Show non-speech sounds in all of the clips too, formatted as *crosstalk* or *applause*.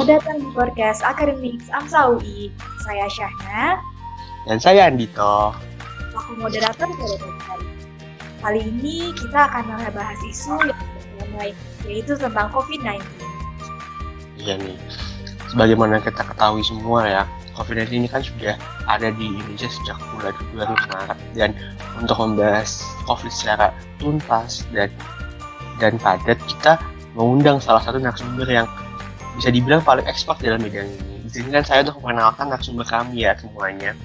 Selamat datang di podcast Akademik AMSA UI. Saya Syahna. Dan saya Andito. Aku moderator pada hari. Kali ini kita akan membahas isu yang ramai, yaitu tentang COVID-19. Iya nih, sebagaimana kita ketahui semua ya, COVID-19 ini kan sudah ada di Indonesia sejak bulan Februari Maret dan untuk membahas COVID secara tuntas dan dan padat kita mengundang salah satu narasumber yang bisa dibilang paling expert dalam bidang ini. Izinkan saya untuk memperkenalkan narasumber kami ya semuanya.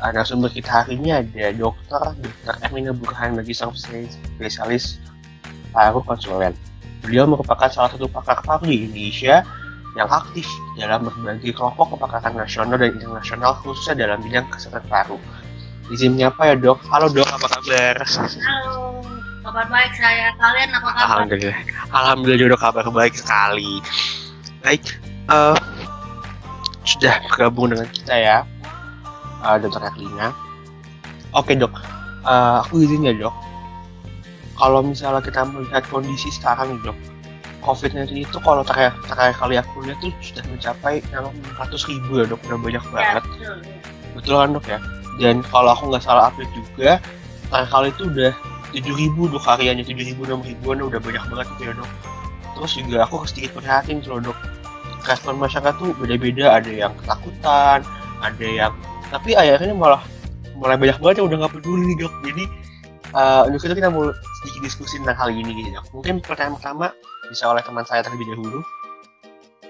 Uh, narasumber kita hari ini ada dokter Dr. Ermina Burhan bagi sang spesialis paru konsulen. Beliau merupakan salah satu pakar paru di Indonesia yang aktif dalam berbagai kelompok kepakaran nasional dan internasional khususnya dalam bidang kesehatan paru. Izin menyapa ya dok. Halo dok, apa kabar? Halo, kabar baik saya. Kalian apa kabar? Alhamdulillah. Alhamdulillah dok kabar baik sekali. Baik, uh, sudah bergabung dengan kita ya, uh, Dokter Erlina. Oke dok, uh, aku izin ya dok. Kalau misalnya kita melihat kondisi sekarang nih dok, COVID-19 itu kalau terakhir, terakhir kali aku lihat tuh sudah mencapai 600 ribu ya dok, udah banyak Ya, banget. betul. Betul kan dok ya? Dan kalau aku nggak salah update juga, terakhir kali itu udah 7 ribu dok hariannya, 7 ribu, 6 ribuan udah banyak banget gitu ya dok. Terus juga aku sedikit prihatin tuh loh dok, respon masyarakat tuh beda-beda, ada yang ketakutan, ada yang tapi akhirnya malah mulai banyak banget yang udah nggak peduli nih dok. Jadi eh untuk itu kita mau sedikit diskusi tentang hal ini gitu dok. Mungkin pertanyaan pertama bisa oleh teman saya terlebih dahulu.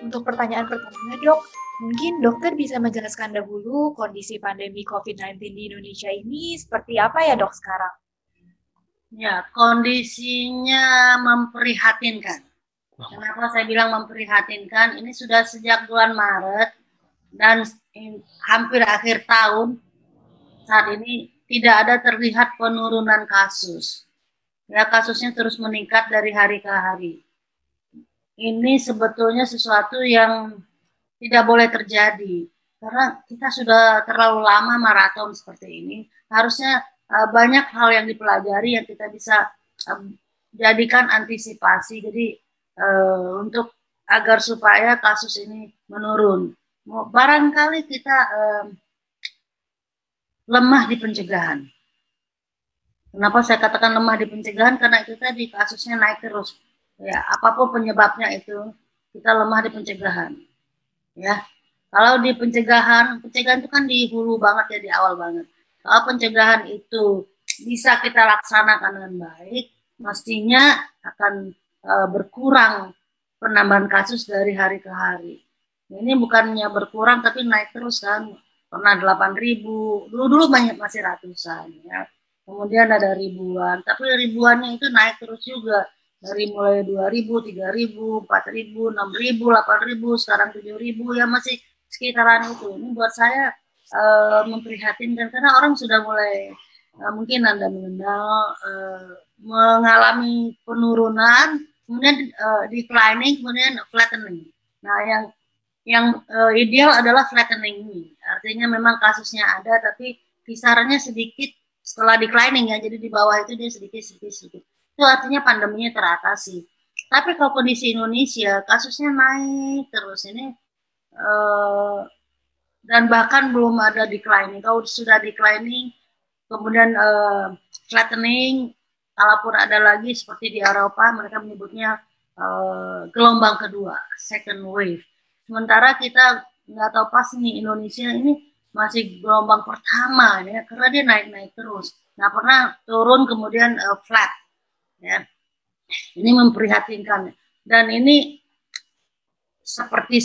Untuk pertanyaan pertama, dok, mungkin dokter bisa menjelaskan dahulu kondisi pandemi COVID-19 di Indonesia ini seperti apa ya dok sekarang? Ya, kondisinya memprihatinkan. Kenapa saya bilang memprihatinkan? Ini sudah sejak bulan Maret dan hampir akhir tahun saat ini tidak ada terlihat penurunan kasus. Ya, kasusnya terus meningkat dari hari ke hari. Ini sebetulnya sesuatu yang tidak boleh terjadi karena kita sudah terlalu lama maraton seperti ini. Harusnya uh, banyak hal yang dipelajari yang kita bisa um, jadikan antisipasi. Jadi uh, untuk agar supaya kasus ini menurun. Barangkali kita um, lemah di pencegahan. Kenapa saya katakan lemah di pencegahan? Karena itu tadi kasusnya naik terus. Ya, apa pun penyebabnya itu, kita lemah di pencegahan. Ya, kalau di pencegahan, pencegahan itu kan di hulu banget ya, di awal banget. Kalau pencegahan itu bisa kita laksanakan dengan baik, mestinya akan eh, berkurang penambahan kasus dari hari ke hari. Ini bukannya berkurang tapi naik terus kan. Pernah 8 ribu, dulu-dulu banyak masih ratusan ya. Kemudian ada ribuan, tapi ribuannya itu naik terus juga. Dari mulai 2 ribu, 3 ribu, 4 ribu, 6 ribu, 8 ribu, sekarang 7 ribu, ya masih sekitaran itu. Ini buat saya eh, memprihatinkan karena orang sudah mulai eh, mungkin anda mengenal eh, mengalami penurunan kemudian eh, declining kemudian flattening. Nah yang yang eh, ideal adalah flattening. Ini artinya memang kasusnya ada tapi kisarannya sedikit setelah declining ya. Jadi di bawah itu dia sedikit sedikit itu artinya pandeminya teratasi. Tapi kalau kondisi Indonesia kasusnya naik terus. Ini eh, dan bahkan belum ada declining. Kalau sudah declining, kemudian eh, flattening, kalaupun ada lagi seperti di Eropa, mereka menyebutnya eh, gelombang kedua, second wave. Sementara kita nggak tahu pas nih Indonesia ini masih gelombang pertama ya, karena dia naik-naik terus. Nggak pernah turun kemudian eh, flat. Ya. Ini memprihatinkan. Dan ini seperti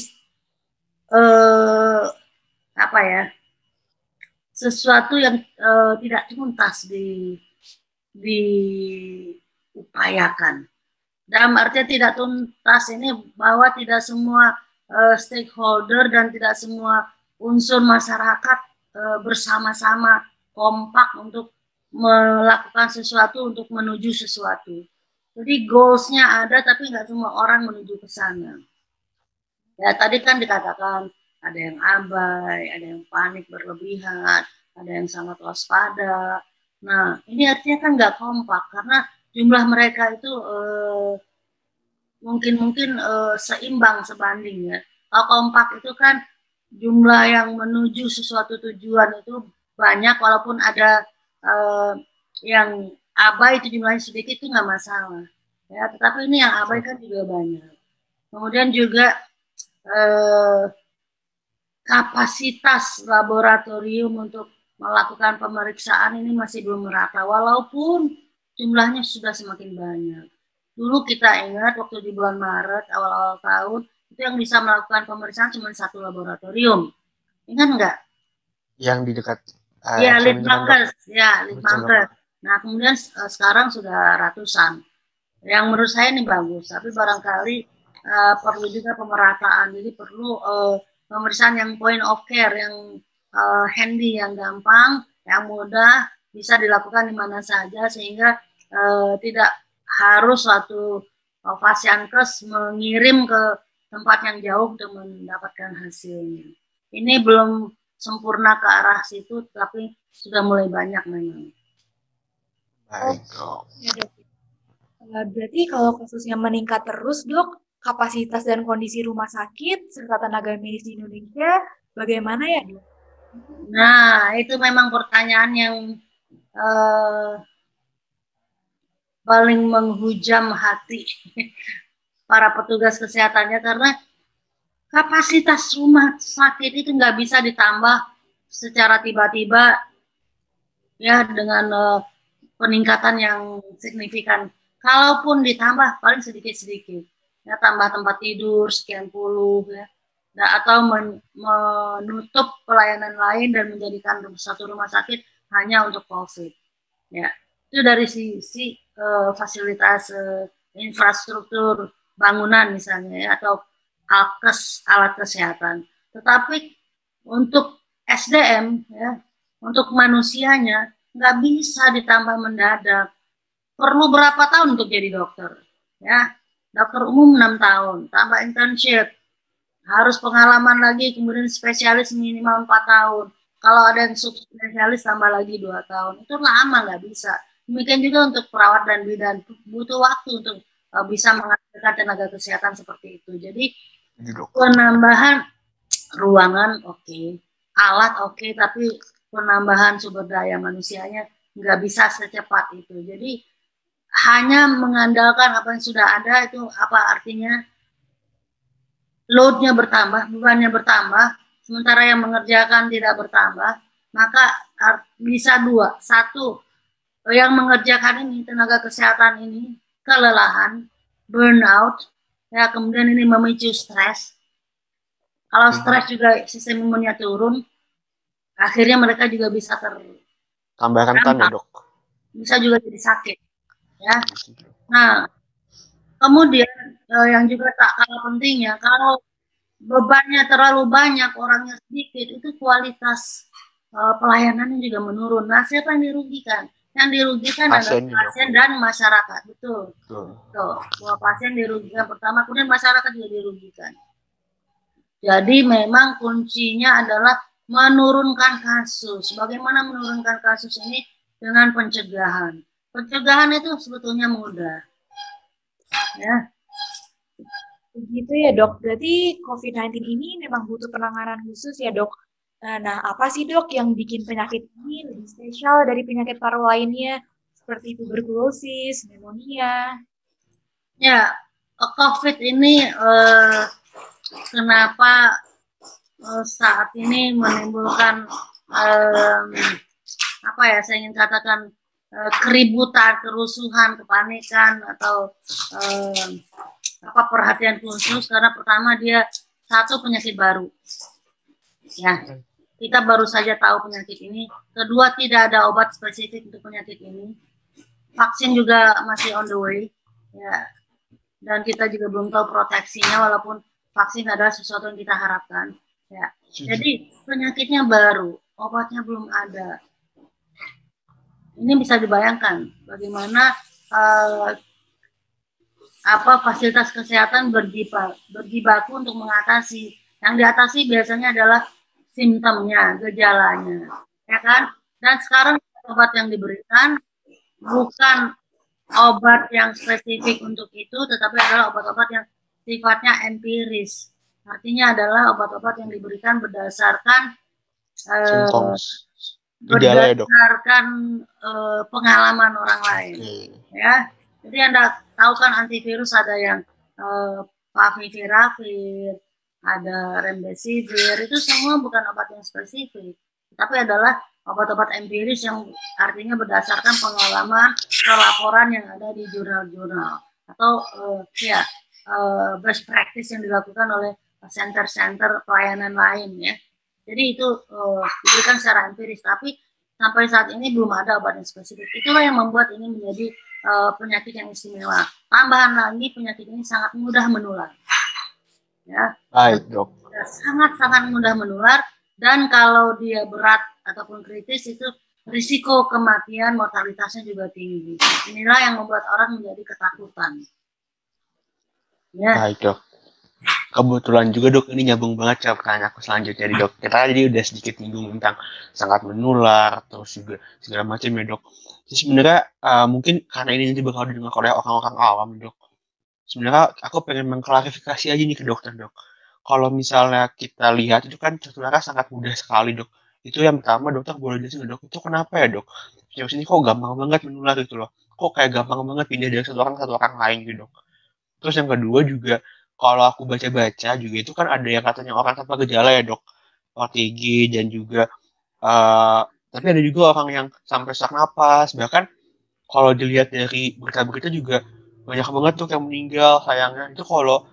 eh, apa ya sesuatu yang eh, tidak tuntas di diupayakan. Dalam artian tidak tuntas ini bahwa tidak semua eh, stakeholder dan tidak semua unsur masyarakat eh, bersama-sama kompak untuk melakukan sesuatu untuk menuju sesuatu. Jadi goalsnya ada tapi nggak semua orang menuju ke sana. Ya tadi kan dikatakan ada yang abai, ada yang panik berlebihan, ada yang sangat waspada. Nah, ini artinya kan nggak kompak karena jumlah mereka itu eh, mungkin eh, seimbang sebanding ya. kalau kompak itu kan jumlah yang menuju sesuatu tujuan itu banyak walaupun ada uh, yang abai itu jumlahnya sedikit itu nggak masalah ya tetapi ini yang abai kan juga banyak kemudian juga uh, kapasitas laboratorium untuk melakukan pemeriksaan ini masih belum merata walaupun jumlahnya sudah semakin banyak dulu kita ingat waktu di bulan Maret awal-awal tahun itu yang bisa melakukan pemeriksaan cuma satu laboratorium. Ingat nggak? Yang di dekat uh, ya, Litbangkes, ya, Litbangkes. Nah, kemudian uh, sekarang sudah ratusan. Yang menurut saya ini bagus, tapi barangkali uh, perlu juga pemerataan. Jadi perlu uh, pemeriksaan yang point of care, yang uh, handy, yang gampang, yang mudah, bisa dilakukan di mana saja sehingga uh, tidak harus suatu uh, kes mengirim ke tempat yang jauh untuk mendapatkan hasilnya. Ini belum sempurna ke arah situ, tapi sudah mulai banyak memang. Baik. Ya. Eh, berarti kalau kasusnya meningkat terus, dok, kapasitas dan kondisi rumah sakit serta tenaga medis di Indonesia bagaimana ya, dok? Nah, itu memang pertanyaan yang uh, paling menghujam hati *laughs* para petugas kesehatannya. Karena kapasitas rumah sakit itu nggak bisa ditambah secara tiba-tiba ya dengan uh, peningkatan yang signifikan. Kalaupun ditambah paling sedikit-sedikit, ya tambah tempat tidur sekian puluh ya, nah, atau men menutup pelayanan lain dan menjadikan satu rumah sakit hanya untuk COVID. Ya, itu dari sisi uh, fasilitas uh, infrastruktur bangunan misalnya ya, atau alkes alat kesehatan. Tetapi untuk SDM ya, untuk manusianya nggak bisa ditambah mendadak. Perlu berapa tahun untuk jadi dokter? Ya, dokter umum 6 tahun, tambah internship, harus pengalaman lagi, kemudian spesialis minimal 4 tahun. Kalau ada yang subspesialis tambah lagi dua tahun, itu lama nggak bisa. Demikian juga untuk perawat dan bidan, butuh waktu untuk uh, bisa menghasilkan tenaga kesehatan seperti itu. Jadi penambahan ruangan oke, okay. alat oke, okay, tapi penambahan sumber daya manusianya nggak bisa secepat itu. Jadi hanya mengandalkan apa yang sudah ada itu apa artinya loadnya bertambah, bebannya bertambah, sementara yang mengerjakan tidak bertambah, maka bisa dua. Satu, yang mengerjakan ini, tenaga kesehatan ini, kelelahan, burnout, ya kemudian ini memicu stres. Kalau mhm. stres juga sistem imunnya turun, akhirnya mereka juga bisa ter tambah rentan ya dok. Bisa juga jadi sakit, ya. Nah, kemudian eh, yang juga tak kalah pentingnya, kalau bebannya terlalu banyak, orangnya sedikit, itu kualitas eh, pelayanannya juga menurun. Nah, siapa yang dirugikan? yang dirugikan pasien adalah pasien dan masyarakat. Betul. Betul. Tuh, bahwa pasien dirugikan pertama kemudian masyarakat juga dirugikan. Jadi memang kuncinya adalah menurunkan kasus. Bagaimana menurunkan kasus ini? Dengan pencegahan. Pencegahan itu sebetulnya mudah ya begitu ya dok berarti COVID-19 ini memang butuh penanganan khusus ya dok Nah, nah, apa sih dok yang bikin penyakit ini lebih spesial dari penyakit paru lainnya seperti tuberkulosis, pneumonia? Ya, COVID ini uh, kenapa uh, saat ini menimbulkan um, apa ya? Saya ingin katakan keributan, kerusuhan, kepanikan atau um, apa perhatian khusus karena pertama dia satu penyakit baru ya kita baru saja tahu penyakit ini. Kedua, tidak ada obat spesifik untuk penyakit ini. Vaksin juga masih on the way. Ya. Dan kita juga belum tahu proteksinya walaupun vaksin adalah sesuatu yang kita harapkan. Ya. Jadi penyakitnya baru, obatnya belum ada. Ini bisa dibayangkan bagaimana uh, apa fasilitas kesehatan berjibaku untuk mengatasi. Yang diatasi biasanya adalah simptomnya, gejalanya, ya kan? Dan sekarang obat yang diberikan bukan obat yang spesifik untuk itu, tetapi adalah obat-obat yang sifatnya empiris Artinya adalah obat-obat yang diberikan berdasarkan Simptom. Ya. Berdasarkan uh, pengalaman orang lain, okay. ya. Jadi anda tahu kan antivirus ada yang uh, ada remdesivir, itu semua bukan obat yang spesifik, tapi adalah obat-obat empiris yang artinya berdasarkan pengalaman atau laporan yang ada di jurnal-jurnal atau uh, ya uh, best practice yang dilakukan oleh center-center pelayanan lain ya. Jadi itu uh, diberikan secara empiris, tapi sampai saat ini belum ada obat yang spesifik. Itulah yang membuat ini menjadi uh, penyakit yang istimewa. Tambahan lagi penyakit ini sangat mudah menular. Ya. Baik, Dok. Sangat-sangat mudah menular dan kalau dia berat ataupun kritis itu risiko kematian mortalitasnya juga tinggi. Inilah yang membuat orang menjadi ketakutan. Ya. Baik, Dok kebetulan juga dok ini nyambung banget sama pertanyaan aku selanjutnya di dok. Kita tadi udah sedikit nyinggung tentang sangat menular atau juga segala macam ya dok. Jadi sebenarnya uh, mungkin karena ini nanti bakal didengar oleh orang-orang awam dok. Sebenarnya aku pengen mengklarifikasi aja nih ke dokter dok. Kalau misalnya kita lihat itu kan tertularnya sangat mudah sekali dok. Itu yang pertama dokter boleh jelasin dok itu kenapa ya dok? Virus ini kok gampang banget menular gitu loh. Kok kayak gampang banget pindah dari satu orang ke satu orang lain gitu dok. Terus yang kedua juga kalau aku baca-baca juga itu kan ada yang katanya orang tanpa gejala ya dok. OTG dan juga uh, tapi ada juga orang yang sampai sesak napas. Bahkan kalau dilihat dari berita-berita juga banyak banget tuh yang meninggal sayangnya. Itu kalau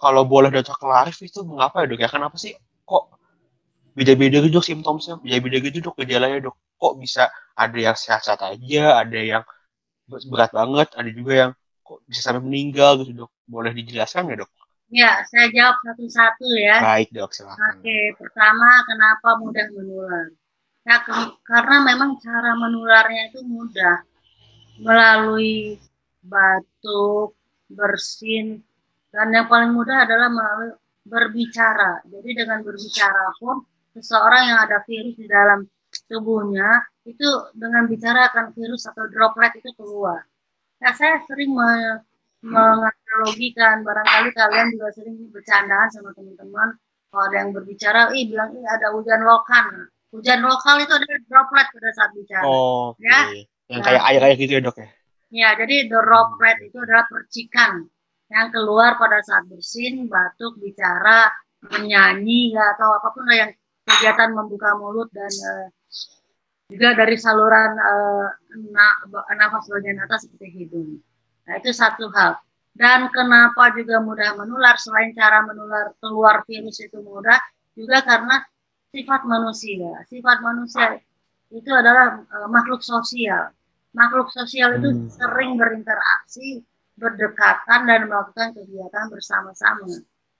kalau boleh dokter Clarif itu mengapa ya dok? Ya kenapa sih kok beda-beda gitu simptomnya? Beda-beda gitu dok gejalanya dok. Kok bisa ada yang sehat-sehat aja ada yang berat banget ada juga yang kok bisa sampai meninggal gitu dok boleh dijelaskan nggak dok? Ya, saya jawab satu-satu ya. Baik dok, silakan. Oke, pertama kenapa mudah menular? Ya, ke karena memang cara menularnya itu mudah melalui batuk, bersin, dan yang paling mudah adalah melalui berbicara. Jadi dengan berbicara pun seseorang yang ada virus di dalam tubuhnya itu dengan bicara akan virus atau droplet itu keluar. Nah, saya sering menganalogikan barangkali kalian juga sering bercandaan sama teman-teman. Kalau ada yang berbicara ih bilang ini ada hujan lokal. Hujan lokal itu ada droplet pada saat bicara oh, ya? Okay. yang nah, kayak air air gitu ya dok ya? Ya jadi droplet itu adalah percikan yang keluar pada saat bersin batuk bicara menyanyi ya atau apa pun lah yang kegiatan membuka mulut dan uh, juga dari saluran uh, nafas bagian atas seperti hidung Nah, itu satu hal. Dan kenapa juga mudah menular selain cara menular keluar virus itu mudah juga karena sifat manusia. Sifat manusia itu adalah uh, makhluk sosial. Makhluk sosial itu hmm. sering berinteraksi, berdekatan dan melakukan kegiatan bersama-sama.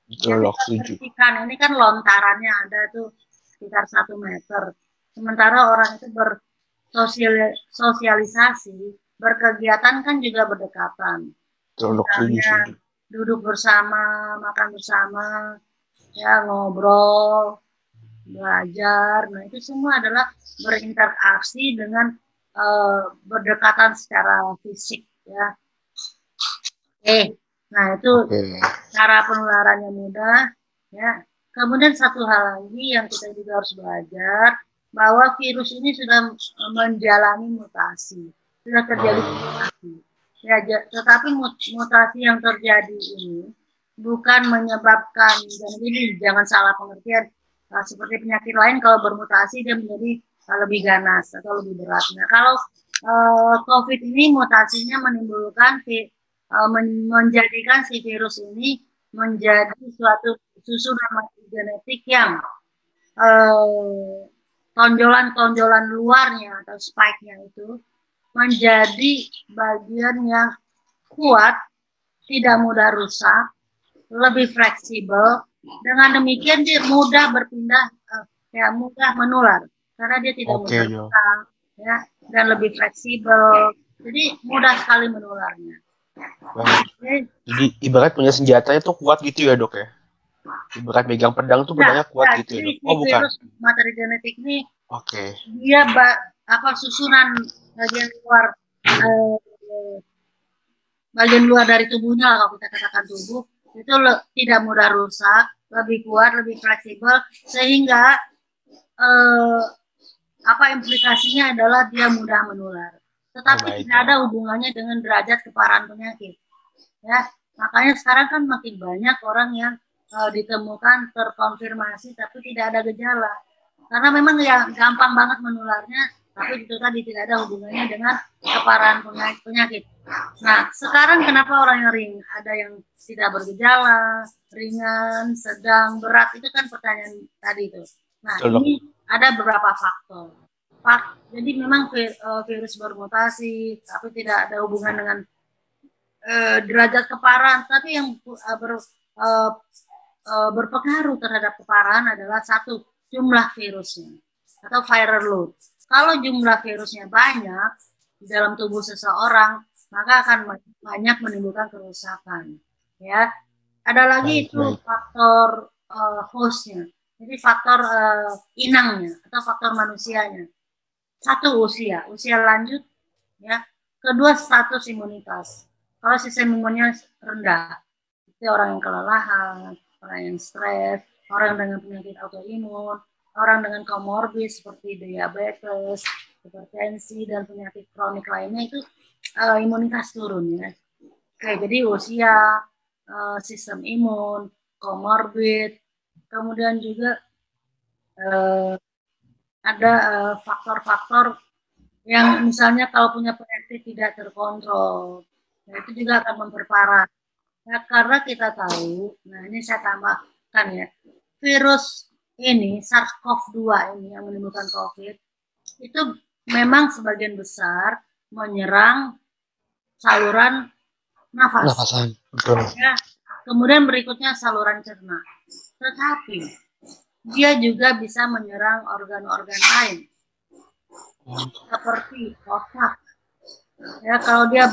Betul, Jadi ini kan lontarannya ada tuh sekitar satu meter. Sementara orang itu bersosialisasi berkegiatan kan juga berdekatan. Duduk duduk bersama, makan bersama, ya ngobrol, belajar. Nah itu semua adalah berinteraksi dengan uh, berdekatan secara fisik, ya. Oke, nah itu okay. cara penularannya mudah, ya. Kemudian satu hal lagi yang kita juga harus belajar bahwa virus ini sudah menjalani mutasi sudah terjadi mutasi. Ya, tetapi mutasi yang terjadi ini bukan menyebabkan dan ini jangan salah pengertian nah, seperti penyakit lain kalau bermutasi dia menjadi uh, lebih ganas atau lebih berat. Nah, kalau uh, COVID ini mutasinya menimbulkan si, uh, men menjadikan si virus ini menjadi suatu susunan genetik yang tonjolan-tonjolan luarnya atau spike-nya itu menjadi bagian yang kuat, tidak mudah rusak, lebih fleksibel. Dengan demikian dia mudah berpindah, uh, ya mudah menular karena dia tidak okay, mudah rusak, ya dan lebih fleksibel. Jadi mudah sekali menularnya. Okay. Jadi ibarat punya senjatanya tuh kuat gitu ya dok ya? Ibarat megang pedang tuh pedangnya kuat nah, gitu ya dok? Oh bukan? materi genetik ini, Oke. Okay. Dia apa susunan bagian luar eh, bagian luar dari tubuhnya kalau kita katakan tubuh itu tidak mudah rusak lebih kuat, lebih fleksibel sehingga eh, apa implikasinya adalah dia mudah menular. Tetapi Oh, tidak ada hubungannya dengan derajat keparahan penyakit. Ya, makanya sekarang kan makin banyak orang yang eh, ditemukan terkonfirmasi tapi tidak ada gejala. Karena memang ya gampang banget menularnya, tapi itu tadi tidak ada hubungannya dengan keparahan penyakit. penyakit. Nah, sekarang kenapa orang yang ring ada yang tidak bergejala, ringan, sedang, berat itu kan pertanyaan tadi itu. Nah, Dok. ini ada beberapa faktor. Fak, jadi memang eh, virus bermutasi, tapi tidak ada hubungan dengan eh, derajat keparahan. Tapi yang ber, eh, eh, berpengaruh terhadap keparahan adalah satu jumlah virusnya atau viral load. Kalau jumlah virusnya banyak di dalam tubuh seseorang, maka akan banyak menimbulkan kerusakan. Ya, ada lagi Baik, itu baik. faktor eh, hostnya. Jadi faktor eh, inangnya atau faktor manusianya. Satu usia, usia lanjut, ya. Kedua status imunitas. Kalau sistem imunnya rendah, itu orang yang kelelahan, orang yang stres, orang dengan penyakit autoimun, orang dengan komorbid seperti diabetes, hipertensi dan penyakit kronik lainnya itu eh, imunitas turun ya. Oke, jadi usia, eh, sistem imun, komorbid, kemudian juga eh, ada faktor-faktor yang misalnya kalau punya penyakit tidak terkontrol, nah itu juga akan memperparah. Nah, karena kita tahu, nah ini saya tambahkan ya, virus ini SARS-CoV-2 ini yang menimbulkan COVID itu memang sebagian besar menyerang saluran nafas. Nafasan. Betul. Ya. Kemudian berikutnya saluran cerna. Tetapi dia juga bisa menyerang organ-organ lain seperti otak. Ya, kalau dia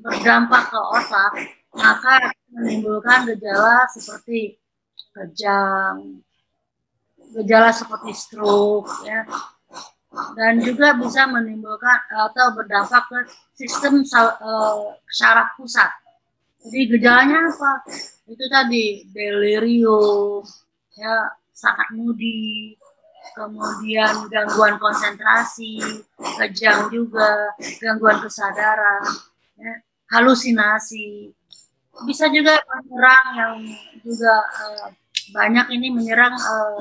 berdampak ke otak, maka menimbulkan gejala seperti kejang, gejala seperti stroke, ya, dan juga bisa menimbulkan atau berdampak ke sistem sal- eh, syaraf pusat. Jadi gejalanya apa? Itu tadi delirium, ya sangat moody, kemudian gangguan konsentrasi, kejang juga, gangguan kesadaran, ya, halusinasi. Bisa juga menyerang yang juga eh, banyak ini menyerang eh,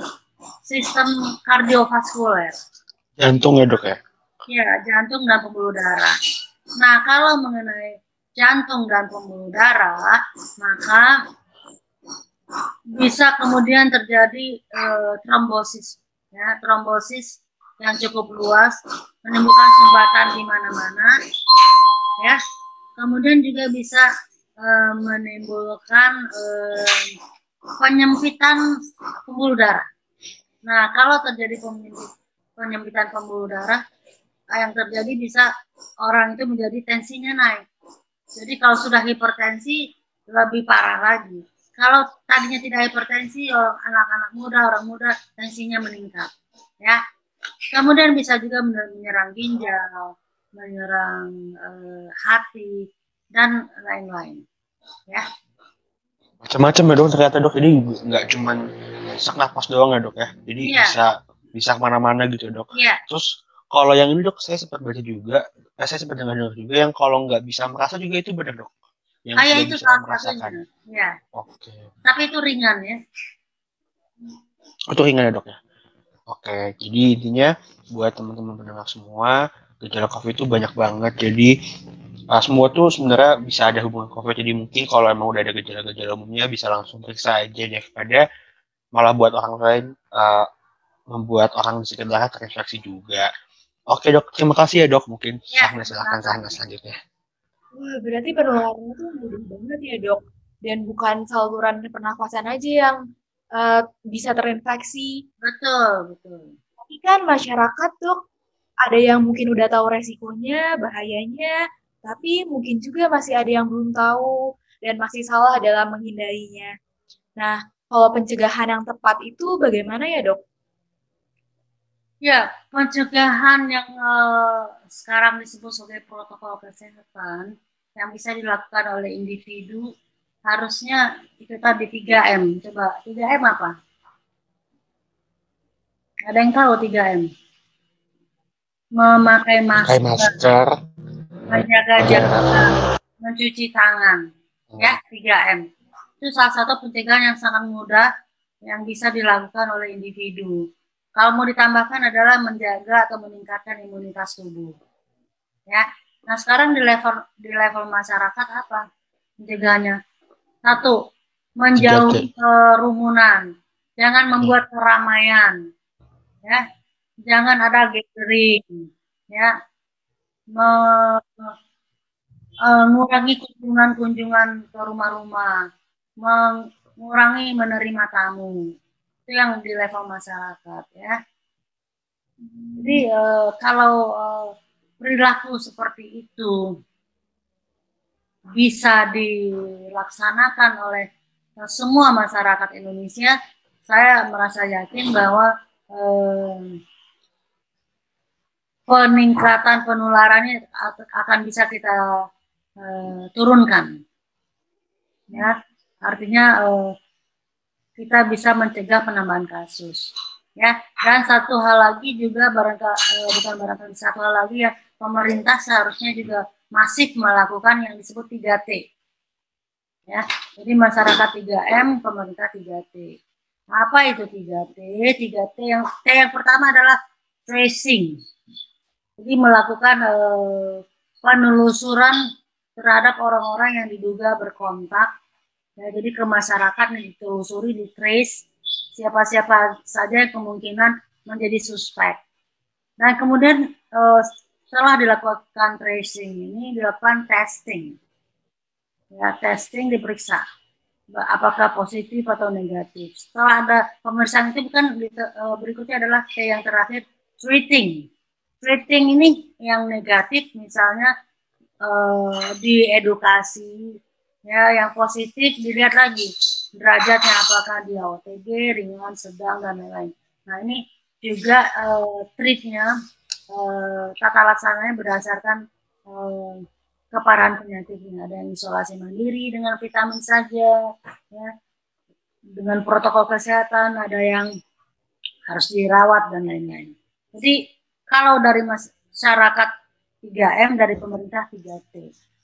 sistem kardiovaskuler. Jantung ya dok ya? Ya, jantung dan pembuluh darah. Nah, kalau mengenai jantung dan pembuluh darah, maka bisa kemudian terjadi eh, trombosis, ya, trombosis yang cukup luas, menimbulkan sumbatan di mana-mana, ya. Kemudian juga bisa eh, menimbulkan eh, penyempitan pembuluh darah. Nah, kalau terjadi penyempit- penyempitan pembuluh darah, yang terjadi bisa orang itu menjadi tensinya naik. Jadi kalau sudah hipertensi lebih parah lagi. Kalau tadinya tidak hipertensi, orang- anak-anak muda, orang muda tensinya meningkat. Ya. Kemudian bisa juga men- menyerang ginjal, menyerang eh, hati dan lain-lain. Ya. Macam-macam ya dok ternyata dok. Jadi nggak cuman sesak napas doang ya dok ya. Jadi Iya. bisa bisa ke mana-mana gitu ya dok. Iya. Terus kalau yang ini dok saya sempat baca juga, eh, saya sempat dengar juga yang kalau nggak bisa merasa juga itu benar dok. Yang Ah, ya itu bisa merasakan. Ya. Oke. Tapi itu ringan ya. Itu ringan ya dok ya. Oke, jadi intinya buat teman-teman pendengar semua, gejala COVID itu banyak banget. Jadi uh, semua tuh sebenarnya bisa ada hubungan COVID. Jadi mungkin kalau emang udah ada gejala-gejala umumnya bisa langsung periksa aja daripada malah buat orang lain uh, membuat orang di sekitarnya terinfeksi juga. Oke dok, terima kasih ya dok. Mungkin Ya, Sahna silakan Sahna selanjutnya. Wah, berarti penularannya tuh mudah banget ya dok. Dan bukan saluran pernafasan aja yang eh, bisa terinfeksi. Betul, betul. Tapi kan masyarakat dok, ada yang mungkin udah tahu resikonya, bahayanya, tapi mungkin juga masih ada yang belum tahu dan masih salah dalam menghindarinya. Nah, kalau pencegahan yang tepat itu bagaimana ya dok? Ya, pencegahan yang eh, sekarang disebut sebagai protokol kesehatan yang bisa dilakukan oleh individu harusnya itu tadi 3M. Coba 3M apa? Ada yang tahu 3M? Memakai masker, masker. Menjaga jarak, mencuci tangan. Ya, 3M. Itu salah satu pencegahan yang sangat mudah yang bisa dilakukan oleh individu. Kalau mau ditambahkan adalah menjaga atau meningkatkan imunitas tubuh. Ya. Nah, sekarang di level di level masyarakat apa pencegahannya? Satu, menjauhi kerumunan. Jangan membuat keramaian. Ya. Jangan ada gathering. Ya. Mengurangi kunjungan-kunjungan ke rumah-rumah. Mengurangi menerima tamu. Itu yang di level masyarakat ya. Jadi uh, kalau uh, perilaku seperti itu bisa dilaksanakan oleh semua masyarakat Indonesia, saya merasa yakin bahwa eh, peningkatan penularannya akan bisa kita eh, turunkan. Ya, artinya eh, kita bisa mencegah penambahan kasus. Ya, dan satu hal lagi juga barangkali eh, bukan barangkali satu hal lagi ya pemerintah seharusnya juga masif melakukan yang disebut 3T. Ya, jadi masyarakat 3M, pemerintah 3T. Apa itu 3T? 3T yang T yang pertama adalah tracing. Jadi melakukan eh, penelusuran terhadap orang-orang yang diduga berkontak. Ya, jadi ke masyarakat ditelusuri, di trace siapa-siapa saja yang kemungkinan menjadi suspek. Nah, kemudian eh, setelah dilakukan tracing ini dilakukan testing. Ya, testing diperiksa apakah positif atau negatif. Setelah ada pemeriksaan itu eh, berikutnya adalah yang terakhir treating. Treating ini yang negatif misalnya eh, di edukasi ya yang positif dilihat lagi derajatnya apakah dia OTG, ringan, sedang dan lain-lain. Nah ini juga eh, treatnya Eh, tata laksananya berdasarkan eh, keparahan penyakitnya. Ada yang isolasi mandiri dengan vitamin saja, ya, dengan protokol kesehatan, ada yang harus dirawat dan lain-lain. Jadi kalau dari masyarakat 3M dari pemerintah 3T.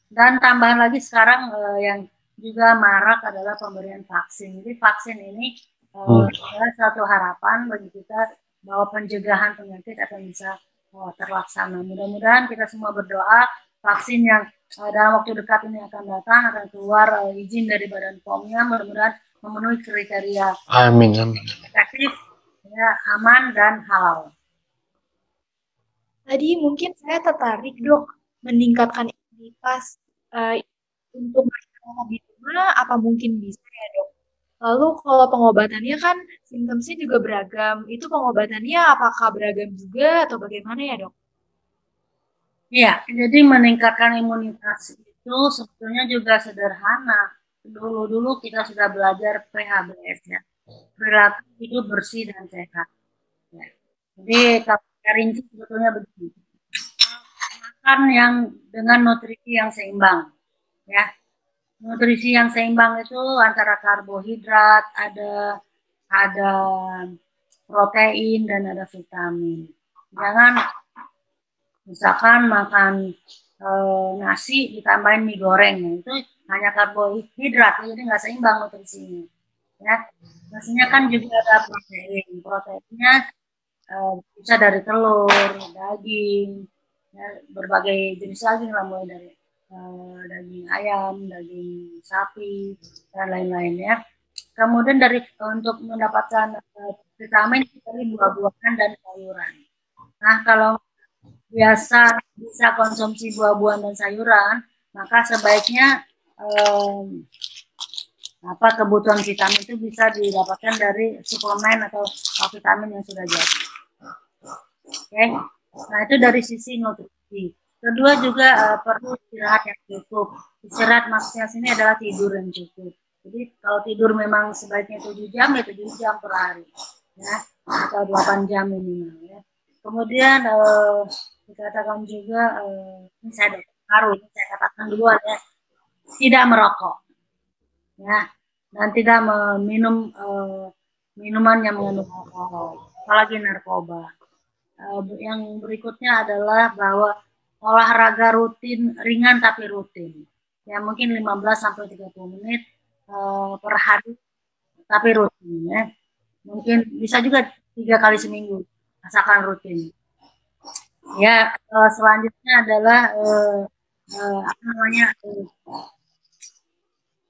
Dan tambahan lagi sekarang eh, yang juga marak adalah pemberian vaksin. Jadi vaksin ini eh, hmm. adalah satu harapan bagi kita bahwa pencegahan penyakit akan bisa oh, terlaksana. Mudah-mudahan kita semua berdoa vaksin yang uh, dalam waktu dekat ini akan datang akan keluar uh, izin dari Badan POM-nya mudah-mudahan memenuhi kriteria amin amin efektif ya aman dan halal. Tadi mungkin saya tertarik dok meningkatkan imunitas uh, untuk masyarakat di rumah apa mungkin bisa ya dok? Lalu kalau pengobatannya kan simptomnya juga beragam. Itu pengobatannya apakah beragam juga atau bagaimana ya dok? Iya, jadi meningkatkan imunitas itu sebetulnya juga sederhana. Dulu-dulu kita sudah belajar PHBS ya. Perilaku hidup bersih dan sehat. Ya. Jadi kalau rinci sebetulnya begini. Makan yang dengan nutrisi yang seimbang. Ya, nutrisi yang seimbang itu antara karbohidrat, ada ada protein dan ada vitamin. Jangan misalkan makan e, nasi ditambahin mie goreng itu hanya karbohidrat jadi nggak seimbang nutrisinya ya nasinya kan juga ada protein proteinnya e, bisa dari telur daging ya, berbagai jenis daging lah mulai dari uh, daging ayam, daging sapi, dan lain-lain ya. Kemudian dari untuk mendapatkan uh, vitamin dari buah-buahan dan sayuran. Nah kalau biasa bisa konsumsi buah-buahan dan sayuran, maka sebaiknya um, apa kebutuhan vitamin itu bisa didapatkan dari suplemen atau vitamin yang sudah jadi. Oke, okay. nah itu dari sisi nutrisi. Kedua juga uh, perlu istirahat yang cukup. Istirahat maksudnya sini adalah tidur yang cukup. Jadi kalau tidur memang sebaiknya 7 jam ya 7 jam per hari. Ya, atau 8 jam minimal ya. Kemudian uh, dikatakan juga uh, ini saya ada paru, saya katakan duluan ya. Tidak merokok. ya dan tidak meminum uh, minuman yang mengandung alkohol, apalagi narkoba. Uh, yang berikutnya adalah bahwa olahraga rutin ringan tapi rutin. Ya mungkin 15 sampai 30 menit uh, per hari tapi rutin ya. Mungkin bisa juga tiga kali seminggu asalkan rutin. Ya uh, selanjutnya adalah uh, uh, apa namanya uh,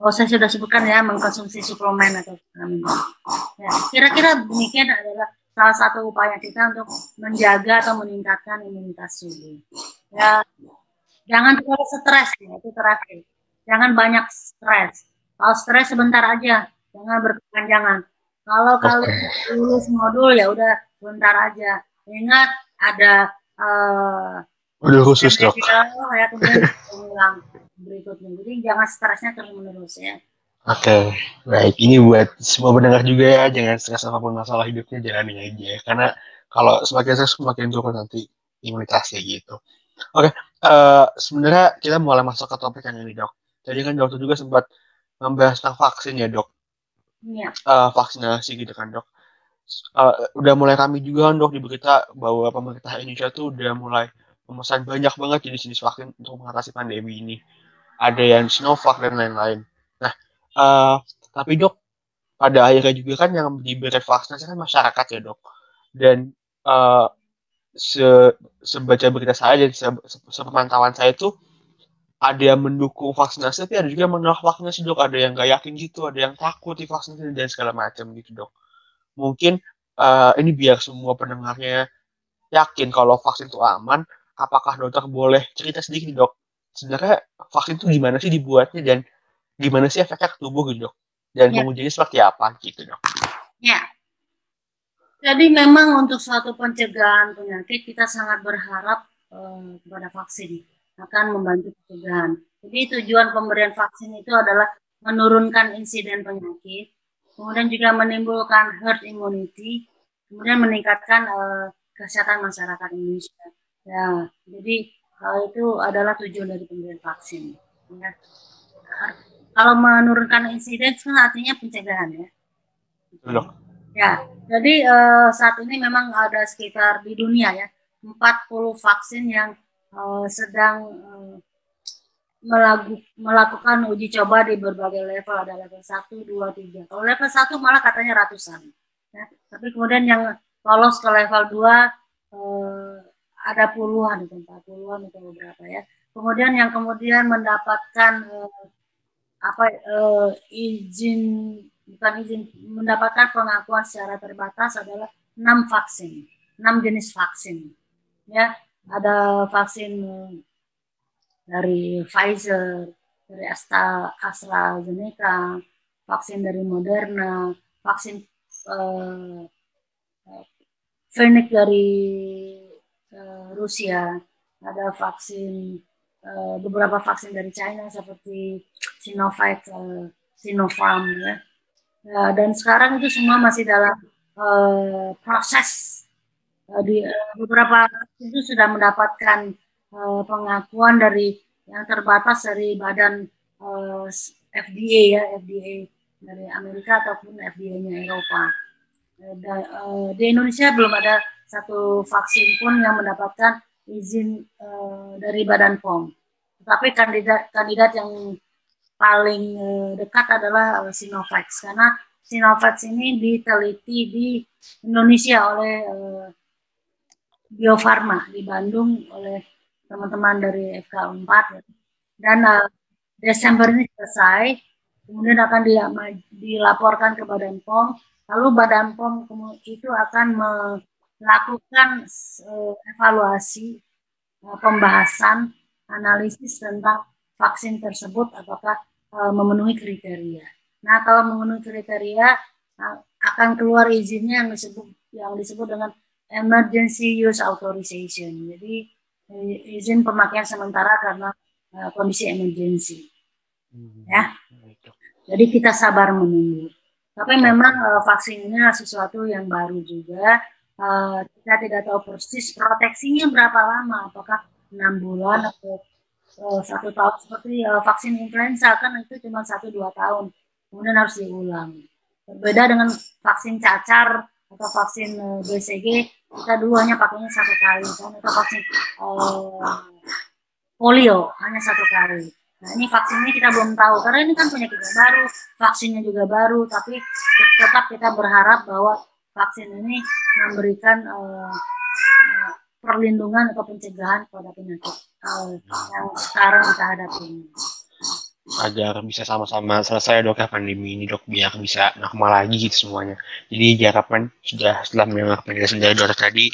oh saya sudah sebutkan ya mengkonsumsi suplemen atau vitamin. Ya, kira-kira demikian adalah salah satu upaya kita untuk menjaga atau meningkatkan imunitas tubuh. Ya, jangan terlalu stres ya, itu terakhir. Jangan banyak stres. Kalau stres sebentar aja, jangan berkepanjangan. Kalau okay. kalian lulus modul ya udah sebentar aja. Ingat ada uh, udah khusus dok. Ya, kemudian *laughs* berikutnya. Jadi jangan stresnya terus menerus ya. Oke, okay. baik. Ini buat semua pendengar juga ya, jangan stres apa pun masalah hidupnya, jalanin aja. Karena kalau semakin stres semakin turun nanti imunitasnya gitu. Oke, okay. uh, eh, sebenarnya kita mulai masuk ke topik yang ini dok. Jadi kan dokter juga sempat membahas tentang vaksin ya dok. Iya. Uh, vaksinasi gitu kan dok. Uh, udah mulai kami juga kan dok di berita bahwa pemerintah Indonesia tuh udah mulai memesan banyak banget jenis-jenis vaksin untuk mengatasi pandemi ini ada yang Sinovac dan lain-lain. Uh, tapi dok, pada akhirnya juga kan yang diberi vaksinasi kan masyarakat ya dok. Dan uh, se sebaca berita saya dan se sepemantauan saya itu ada yang mendukung vaksinasi tapi ada juga yang menolak vaksinasi dok. Ada yang gak yakin gitu ada yang takut di vaksinasi dan segala macam gitu dok. Mungkin uh, ini biar semua pendengarnya yakin kalau vaksin itu aman apakah dokter boleh cerita sedikit dok? Sebenarnya vaksin itu gimana sih dibuatnya dan gimana sih efeknya ke tubuh gitu dok dan ya. kemudiannya seperti apa gitu dok ya jadi memang untuk suatu pencegahan penyakit kita sangat berharap eh, kepada vaksin akan membantu pencegahan jadi tujuan pemberian vaksin itu adalah menurunkan insiden penyakit kemudian juga menimbulkan herd immunity kemudian meningkatkan eh, kesehatan masyarakat Indonesia ya jadi Hal itu adalah tujuan dari pemberian vaksin. Ya. Kalau menurunkan insiden kan artinya pencegahan ya. Belum. Ya, jadi uh, saat ini memang ada sekitar di dunia ya 40 vaksin yang uh, sedang uh, melagu, melakukan uji coba di berbagai level ada level 1, 2, 3. Kalau level 1 malah katanya ratusan. Ya. Tapi kemudian yang lolos ke level 2 uh, ada puluhan itu empat puluhan atau beberapa ya kemudian yang kemudian mendapatkan uh, apa uh, izin bukan izin mendapatkan pengakuan secara terbatas adalah enam vaksin enam jenis vaksin. Ya ada vaksin dari Pfizer dari Astra AstraZeneca vaksin dari Moderna vaksin uh, dari uh, Rusia, ada vaksin uh, beberapa vaksin dari China seperti Sinovac, uh, Sinopharm ya. Uh, dan sekarang itu semua masih dalam uh, proses uh, di uh, beberapa itu sudah mendapatkan uh, pengakuan dari yang terbatas dari badan uh, FDA ya FDA dari Amerika ataupun FDA-nya Eropa. Di Indonesia belum ada satu vaksin pun yang mendapatkan izin dari Badan POM. Tetapi kandidat kandidat yang paling uh, dekat adalah uh, Sinovac karena Sinovac ini diteliti di Indonesia oleh uh, Bio Farma di Bandung oleh teman-teman dari FK4 ya. dan Desember ini selesai kemudian akan dilaporkan ke Badan POM lalu Badan POM itu akan me lakukan uh, evaluasi pembahasan analisis tentang vaksin tersebut apakah uh, memenuhi kriteria. Nah, kalau memenuhi kriteria uh, akan keluar izinnya yang disebut yang disebut dengan emergency use authorization. Jadi izin pemakaian sementara karena uh, kondisi emergency. Hmm. Ya. Jadi kita sabar menunggu. Tapi memang uh, vaksin ini sesuatu yang baru juga uh, kita tidak tahu persis proteksinya berapa lama, apakah enam bulan atau uh, satu tahun seperti uh, vaksin influenza kan itu cuma satu dua tahun. kemudian harus diulang. Berbeda dengan vaksin cacar atau vaksin uh, eh, BCG, kita dulu hanya pakainya satu kali, kan atau vaksin uh, polio hanya satu kali. Nah ini vaksinnya kita belum tahu karena ini kan penyakit baru, vaksinnya juga baru, tapi tetap kita berharap bahwa vaksin ini memberikan uh, perlindungan atau pencegahan pada penyakit uh, yang sekarang kita hadapi agar bisa sama-sama selesai dok ya pandemi ini dok biar bisa normal lagi gitu semuanya. Jadi diharapkan sudah setelah mendengar penjelasan dari dokter tadi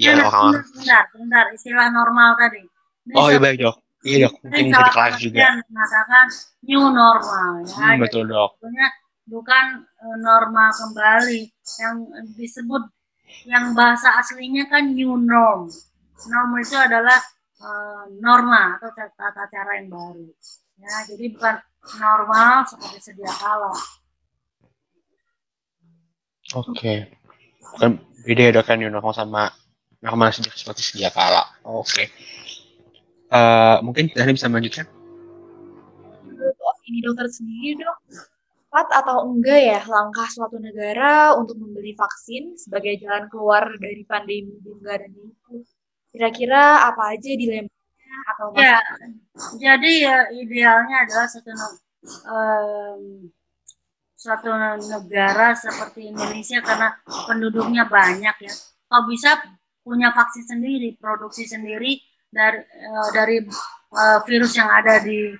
ya orang bentar, bentar, istilah normal tadi. Ini oh iya baik dok. Iya dok. mungkin bisa kelas juga. mengatakan new normal ya. Hmm, betul dok. Sebenarnya bukan uh, normal kembali. Yang disebut yang bahasa aslinya kan new norm. Norm itu adalah uh, norma atau tata cara yang baru ya jadi bukan normal seperti sedia kala oke okay. beda ya kan normal sama normal seperti sedia kala oke okay. uh, eh, mungkin tadi bisa melanjutkan ini dokter sendiri dok tepat atau enggak ya langkah suatu negara untuk membeli vaksin sebagai jalan keluar dari pandemi di negara ini? Kira-kira apa aja dilema atau ya jadi ya idealnya adalah satu um, suatu negara seperti Indonesia karena penduduknya banyak ya. Kalau bisa punya vaksin sendiri produksi sendiri dari uh, dari uh, virus yang ada di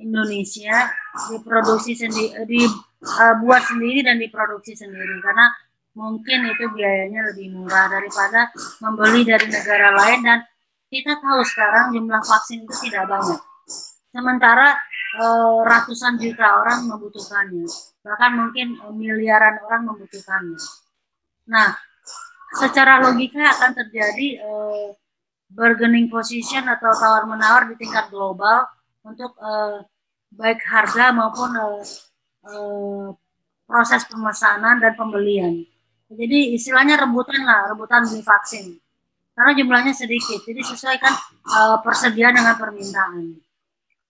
Indonesia diproduksi sendiri dibuat uh, sendiri dan diproduksi sendiri. Karena mungkin itu biayanya lebih murah daripada membeli dari negara lain dan kita tahu sekarang jumlah vaksin itu tidak banyak. Sementara e, ratusan juta orang membutuhkannya, bahkan mungkin e, miliaran orang membutuhkannya. Nah, secara logika akan terjadi e, bargaining position atau tawar menawar di tingkat global untuk baik harga maupun proses pemesanan dan pembelian. Jadi istilahnya rebutan lah, rebutan beli vaksin karena jumlahnya sedikit. Jadi sesuaikan uh, persediaan dengan permintaan.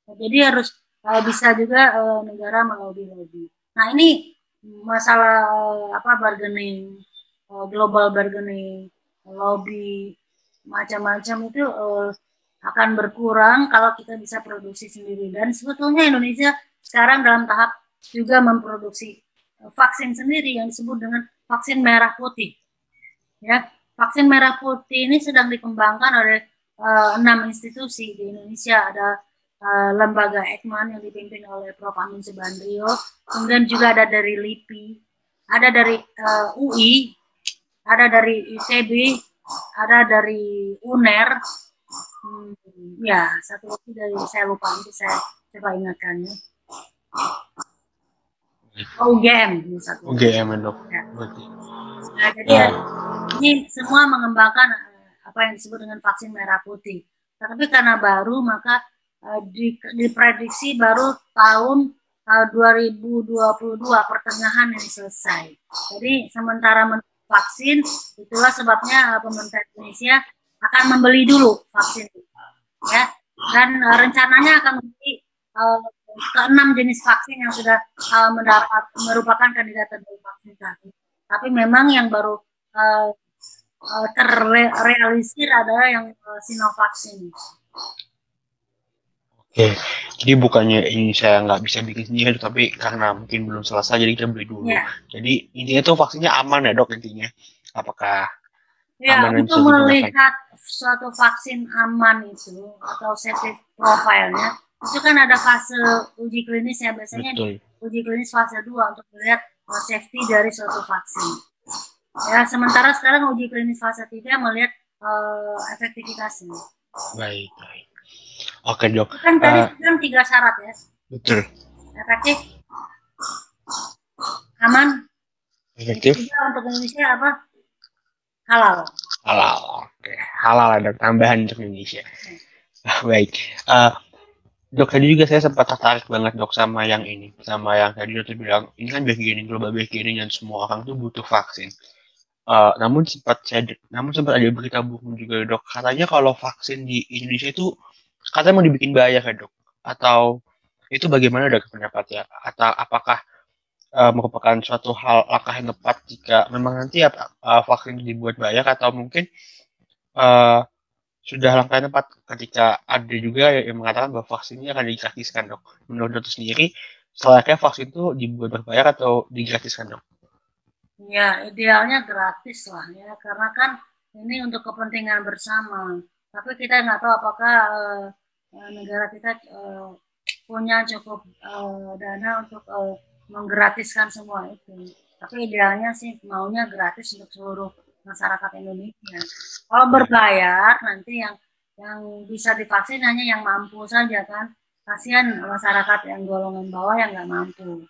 Nah, jadi harus uh, bisa juga uh, negara melobi-lobi. Nah ini masalah apa bargaining, uh, global bargaining, lobby macam-macam itu uh, akan berkurang kalau kita bisa produksi sendiri. Dan sebetulnya Indonesia sekarang dalam tahap juga memproduksi vaksin sendiri yang disebut dengan vaksin merah putih. Ya, vaksin merah putih ini sedang dikembangkan oleh uh, enam institusi di Indonesia. Ada uh, lembaga Ekman yang dipimpin oleh Prof. Amin Subandrio, kemudian juga ada dari LIPI, ada dari uh, eh, UI, ada dari ITB, ada dari UNER, hmm, ya satu lagi dari saya lupa nanti saya coba ingatkannya. UGM satu. UGM dok. Ya. Nah, jadi ya ini semua mengembangkan eh, apa yang disebut dengan vaksin merah putih. Tapi karena baru maka uh, di, diprediksi baru tahun uh, 2022 pertengahan ini selesai. Jadi sementara vaksin itulah sebabnya uh, pemerintah Indonesia akan membeli dulu vaksin ya dan uh, rencananya akan membeli uh, keenam jenis vaksin yang sudah uh, mendapat merupakan kandidat terbaik vaksin Tapi memang yang baru uh, uh, terrealisir adalah yang uh, Sinovac ini. Oke, jadi bukannya ini saya nggak bisa bikin sendiri, tapi karena mungkin belum selesai, jadi kita beli dulu. Ya. Jadi intinya tuh vaksinnya aman ya dok intinya. Apakah ya, aman untuk melihat suatu vaksin aman itu atau safety profile-nya, itu kan ada fase uji klinis ya biasanya Betul. uji klinis fase 2 untuk melihat safety dari suatu vaksin. Ya, sementara sekarang uji klinis fase 3 melihat uh, efektivitasnya. Baik, baik. Oke, Dok. Kan tadi uh, kan tiga syarat ya. Betul. Efektif. Aman. Efektif. Untuk Indonesia apa? Halal. Halal. Oke, halal ada tambahan untuk Indonesia. Hmm. baik. Uh, dok tadi juga saya sempat tertarik banget dok sama yang ini sama yang tadi dokter bilang ini kan beginning global beginning dan semua orang tuh butuh vaksin Uh, namun sempat saya, namun sempat ada berita buruk juga dok. Katanya kalau vaksin di Indonesia itu katanya mau dibikin bayar ya dok. Atau itu bagaimana dok pendapatnya? Atau apakah uh, merupakan suatu hal langkah yang tepat jika memang nanti uh, vaksin dibuat banyak atau mungkin uh, sudah langkah tepat ketika ada juga yang mengatakan bahwa vaksin ini akan digratiskan dok. Menurut dokter sendiri, selayaknya vaksin itu dibuat berbayar atau digratiskan dok? Ya, idealnya gratis lah ya, karena kan ini untuk kepentingan bersama. Tapi kita nggak tahu apakah uh, negara kita uh, punya cukup uh, dana untuk uh, menggratiskan semua itu. Tapi idealnya sih maunya gratis untuk seluruh masyarakat Indonesia. Kalau berbayar nanti yang yang bisa divaksin hanya yang mampu saja kan. Kasihan masyarakat yang golongan bawah yang nggak mampu.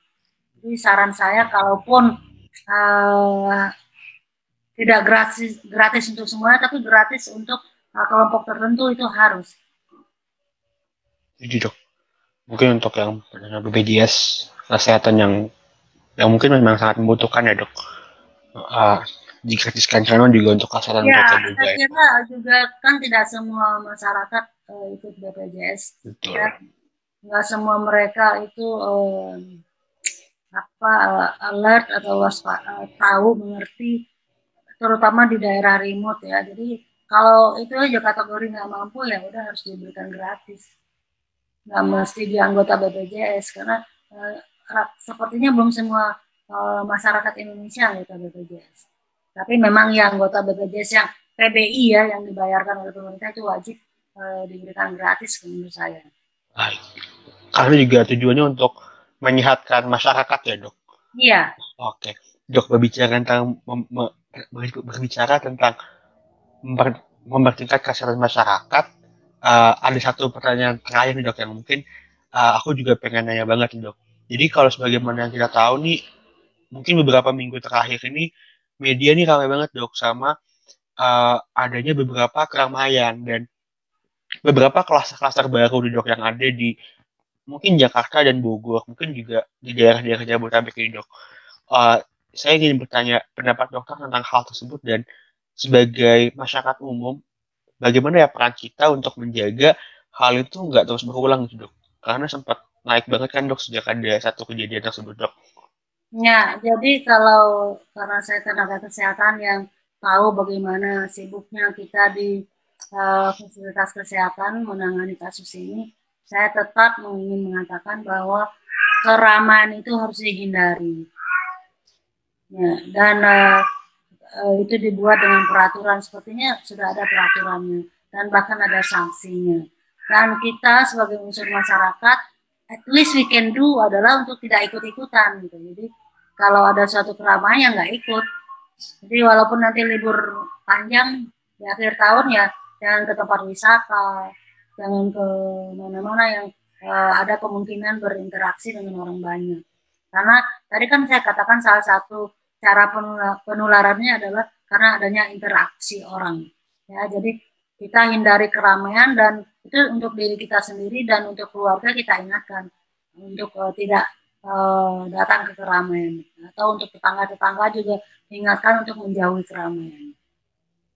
Jadi saran saya kalaupun uh, tidak gratis gratis untuk semuanya tapi gratis untuk uh, kelompok tertentu itu harus. Jadi dok, mungkin untuk yang BPJS kesehatan yang yang mungkin memang sangat membutuhkan ya dok. Uh, digratiskan channel juga untuk kesehatan ya, mereka juga. Ya, kira juga kan tidak semua masyarakat uh, ikut BPJS. Betul. Ya. Nggak semua mereka itu uh, apa uh, alert atau waspada uh, tahu mengerti terutama di daerah remote ya. Jadi kalau itu aja kategori nggak mampu ya udah harus diberikan gratis. Nggak mesti di anggota BPJS karena uh, sepertinya belum semua uh, masyarakat Indonesia anggota BPJS. Tapi memang yang anggota BPJS yang PBI ya yang dibayarkan oleh pemerintah itu wajib e, diberikan gratis menurut saya. Baik. Karena juga tujuannya untuk menyehatkan masyarakat ya dok. Iya. Oke, dok berbicara tentang berbicara tentang memper, mempertingkat kesehatan masyarakat. Uh, ada satu pertanyaan terakhir nih dok yang mungkin uh, aku juga pengen nanya banget nih dok. Jadi kalau sebagaimana yang kita tahu nih, mungkin beberapa minggu terakhir ini media nih ramai banget dok sama uh, adanya beberapa keramaian dan beberapa klaster-klaster baru di dok yang ada di mungkin Jakarta dan Bogor, mungkin juga di daerah-daerah Jabodetabek ini dok. Uh, saya ingin bertanya pendapat dokter tentang hal tersebut dan sebagai masyarakat umum, bagaimana ya peran kita untuk menjaga hal itu nggak terus berulang gitu dok? Karena sempat naik banget kan dok sejak ada satu kejadian tersebut dok. Ya, jadi kalau karena saya tenaga kesehatan yang tahu bagaimana sibuknya kita di uh, fasilitas kesehatan menangani kasus ini, saya tetap ingin mengatakan bahwa keramaian itu harus dihindari. Ya, dan uh, itu dibuat dengan peraturan sepertinya sudah ada peraturannya dan bahkan ada sanksinya. Dan kita sebagai unsur masyarakat, at least we can do adalah untuk tidak ikut-ikutan gitu. Jadi kalau ada suatu keramaian nggak ikut. Jadi walaupun nanti libur panjang di akhir tahun ya jangan ke tempat wisata, jangan ke mana-mana yang uh, ada kemungkinan berinteraksi dengan orang banyak. Karena tadi kan saya katakan salah satu cara penularannya adalah karena adanya interaksi orang. Ya, jadi kita hindari keramaian dan itu untuk diri kita sendiri dan untuk keluarga kita ingatkan untuk uh, tidak uh, datang ke keramaian atau untuk tetangga-tetangga juga ingatkan untuk menjauhi keramaian.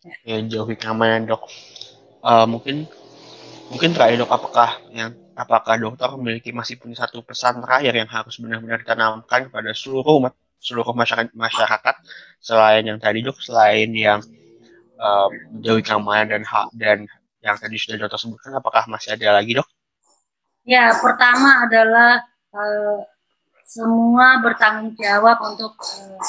Ya, ya jauhi keramaian dok. Uh, mungkin mungkin terakhir dok apakah yang apakah dokter memiliki masih punya satu pesan terakhir yang harus benar-benar ditanamkan kepada seluruh umat seluruh masyarakat masyarakat selain yang tadi dok selain yang uh, menjauhi keramaian dan hak dan yang tadi sudah dokter sebutkan apakah masih ada lagi dok? Ya pertama adalah uh, semua bertanggung jawab untuk uh,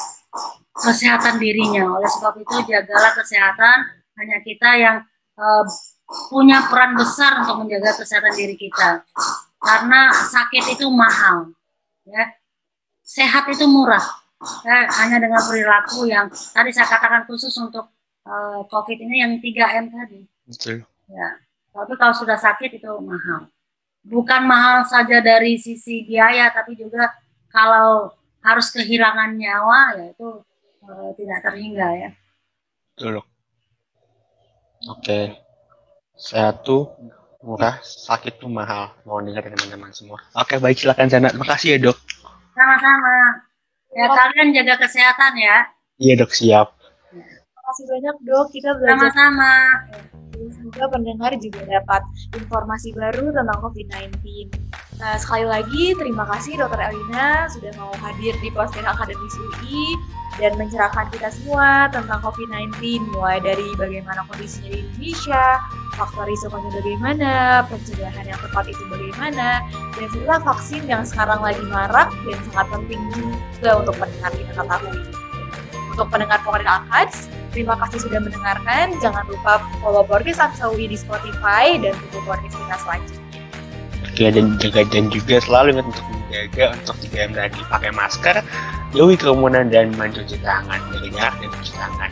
kesehatan dirinya. Oleh sebab itu jagalah kesehatan hanya kita yang uh, punya peran besar untuk menjaga kesehatan diri kita. Karena sakit itu mahal, ya. Sehat itu murah. Ya, hanya dengan perilaku yang tadi saya katakan khusus untuk uh, COVID ini yang 3M tadi. Betul. Ya. Tapi kalau sudah sakit itu mahal. Bukan mahal saja dari sisi biaya, tapi juga kalau harus kehilangan nyawa ya itu uh, tidak terhingga ya. Betul. Oke. Sehat tuh murah, sakit tuh mahal. Mohon dengar teman-teman semua. Oke, baik silakan Jana. Makasih ya, Dok. Sama-sama. Ya, kalian jaga kesehatan ya. Iya, Dok, siap. Terima kasih banyak, Dok. Kita belajar. Sama-sama. Semoga pendengar juga dapat informasi baru tentang COVID-19. Nah, sekali lagi terima kasih Dokter Elina sudah mau hadir di Posting Akademis UI dan mencerahkan kita semua tentang COVID-19 mulai dari bagaimana kondisinya di Indonesia, faktor risikonya bagaimana, pencegahan yang tepat itu bagaimana, dan setelah vaksin yang sekarang lagi marak dan sangat penting juga untuk pendengar kita ketahui. Untuk pendengar Pokoknya Akads, terima kasih sudah mendengarkan. Jangan lupa follow podcast Aksa UI di Spotify dan tunggu podcast kita selanjutnya. Oke dan jaga dan juga selalu ingat untuk menjaga untuk 3M tadi pakai masker, jauhi kerumunan dan mencuci tangan, jaga jarak dan cuci tangan.